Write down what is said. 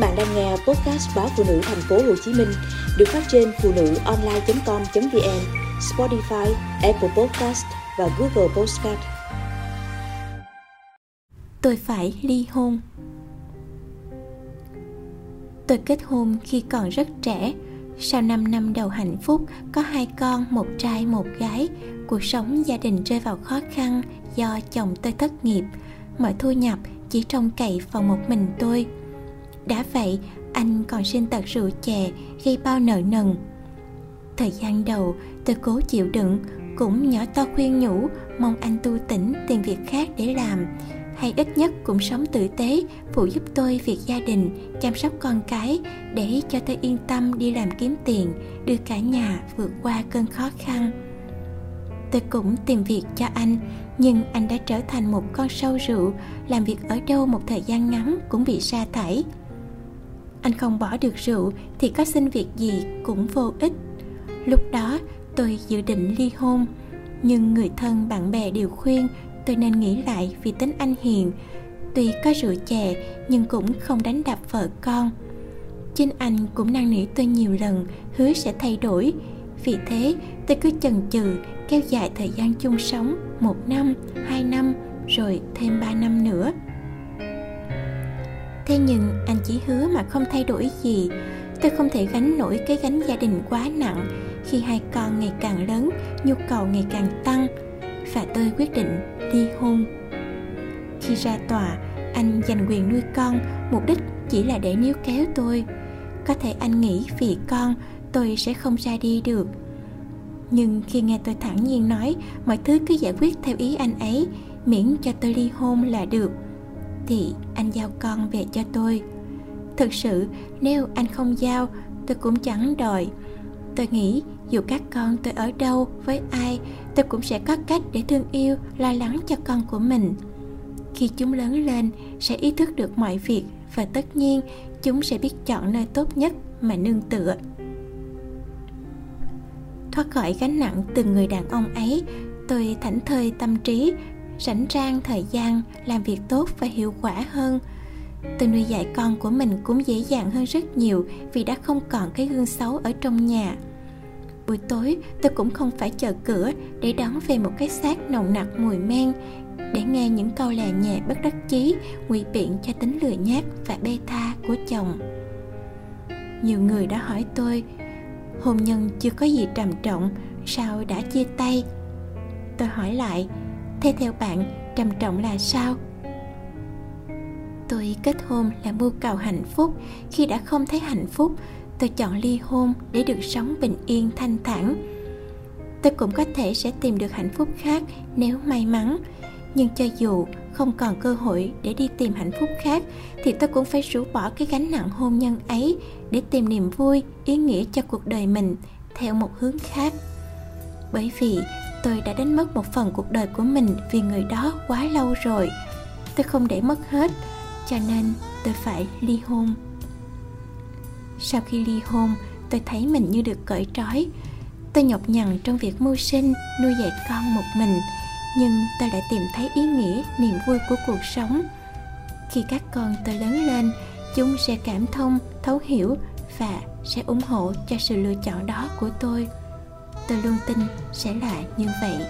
bạn đang nghe podcast báo phụ nữ thành phố Hồ Chí Minh được phát trên phụ nữ online.com.vn, Spotify, Apple Podcast và Google Podcast. Tôi phải ly hôn. Tôi kết hôn khi còn rất trẻ. Sau 5 năm đầu hạnh phúc, có hai con, một trai, một gái. Cuộc sống gia đình rơi vào khó khăn do chồng tôi thất nghiệp. Mọi thu nhập chỉ trông cậy vào một mình tôi – đã vậy, anh còn sinh tật rượu chè, gây bao nợ nần. Thời gian đầu, tôi cố chịu đựng, cũng nhỏ to khuyên nhủ, mong anh tu tỉnh tìm việc khác để làm. Hay ít nhất cũng sống tử tế, phụ giúp tôi việc gia đình, chăm sóc con cái, để cho tôi yên tâm đi làm kiếm tiền, đưa cả nhà vượt qua cơn khó khăn. Tôi cũng tìm việc cho anh, nhưng anh đã trở thành một con sâu rượu, làm việc ở đâu một thời gian ngắn cũng bị sa thải anh không bỏ được rượu thì có xin việc gì cũng vô ích. Lúc đó, tôi dự định ly hôn, nhưng người thân bạn bè đều khuyên tôi nên nghĩ lại vì tính anh hiền. Tuy có rượu chè, nhưng cũng không đánh đập vợ con. Chính anh cũng năn nỉ tôi nhiều lần, hứa sẽ thay đổi. Vì thế, tôi cứ chần chừ, kéo dài thời gian chung sống một năm, hai năm, rồi thêm ba năm nữa thế nhưng anh chỉ hứa mà không thay đổi gì. Tôi không thể gánh nổi cái gánh gia đình quá nặng. Khi hai con ngày càng lớn, nhu cầu ngày càng tăng, và tôi quyết định ly hôn. Khi ra tòa, anh giành quyền nuôi con, mục đích chỉ là để níu kéo tôi. Có thể anh nghĩ vì con, tôi sẽ không ra đi được. Nhưng khi nghe tôi thẳng nhiên nói, mọi thứ cứ giải quyết theo ý anh ấy, miễn cho tôi ly hôn là được thì anh giao con về cho tôi. Thực sự, nếu anh không giao, tôi cũng chẳng đòi. Tôi nghĩ dù các con tôi ở đâu với ai, tôi cũng sẽ có cách để thương yêu, lo lắng cho con của mình. Khi chúng lớn lên, sẽ ý thức được mọi việc và tất nhiên chúng sẽ biết chọn nơi tốt nhất mà nương tựa. Thoát khỏi gánh nặng từ người đàn ông ấy, tôi thảnh thơi tâm trí rảnh rang thời gian, làm việc tốt và hiệu quả hơn. Tôi nuôi dạy con của mình cũng dễ dàng hơn rất nhiều vì đã không còn cái gương xấu ở trong nhà. Buổi tối, tôi cũng không phải chờ cửa để đón về một cái xác nồng nặc mùi men, để nghe những câu lè nhẹ bất đắc chí, ngụy biện cho tính lười nhác và bê tha của chồng. Nhiều người đã hỏi tôi, hôn nhân chưa có gì trầm trọng, sao đã chia tay? Tôi hỏi lại thế theo bạn, trầm trọng là sao? Tôi kết hôn là mưu cầu hạnh phúc. Khi đã không thấy hạnh phúc, tôi chọn ly hôn để được sống bình yên, thanh thản. Tôi cũng có thể sẽ tìm được hạnh phúc khác nếu may mắn. Nhưng cho dù không còn cơ hội để đi tìm hạnh phúc khác, thì tôi cũng phải rũ bỏ cái gánh nặng hôn nhân ấy để tìm niềm vui, ý nghĩa cho cuộc đời mình theo một hướng khác. Bởi vì tôi đã đánh mất một phần cuộc đời của mình vì người đó quá lâu rồi. Tôi không để mất hết, cho nên tôi phải ly hôn. Sau khi ly hôn, tôi thấy mình như được cởi trói. Tôi nhọc nhằn trong việc mưu sinh, nuôi dạy con một mình, nhưng tôi lại tìm thấy ý nghĩa, niềm vui của cuộc sống. Khi các con tôi lớn lên, chúng sẽ cảm thông, thấu hiểu và sẽ ủng hộ cho sự lựa chọn đó của tôi tôi luôn tin sẽ là như vậy.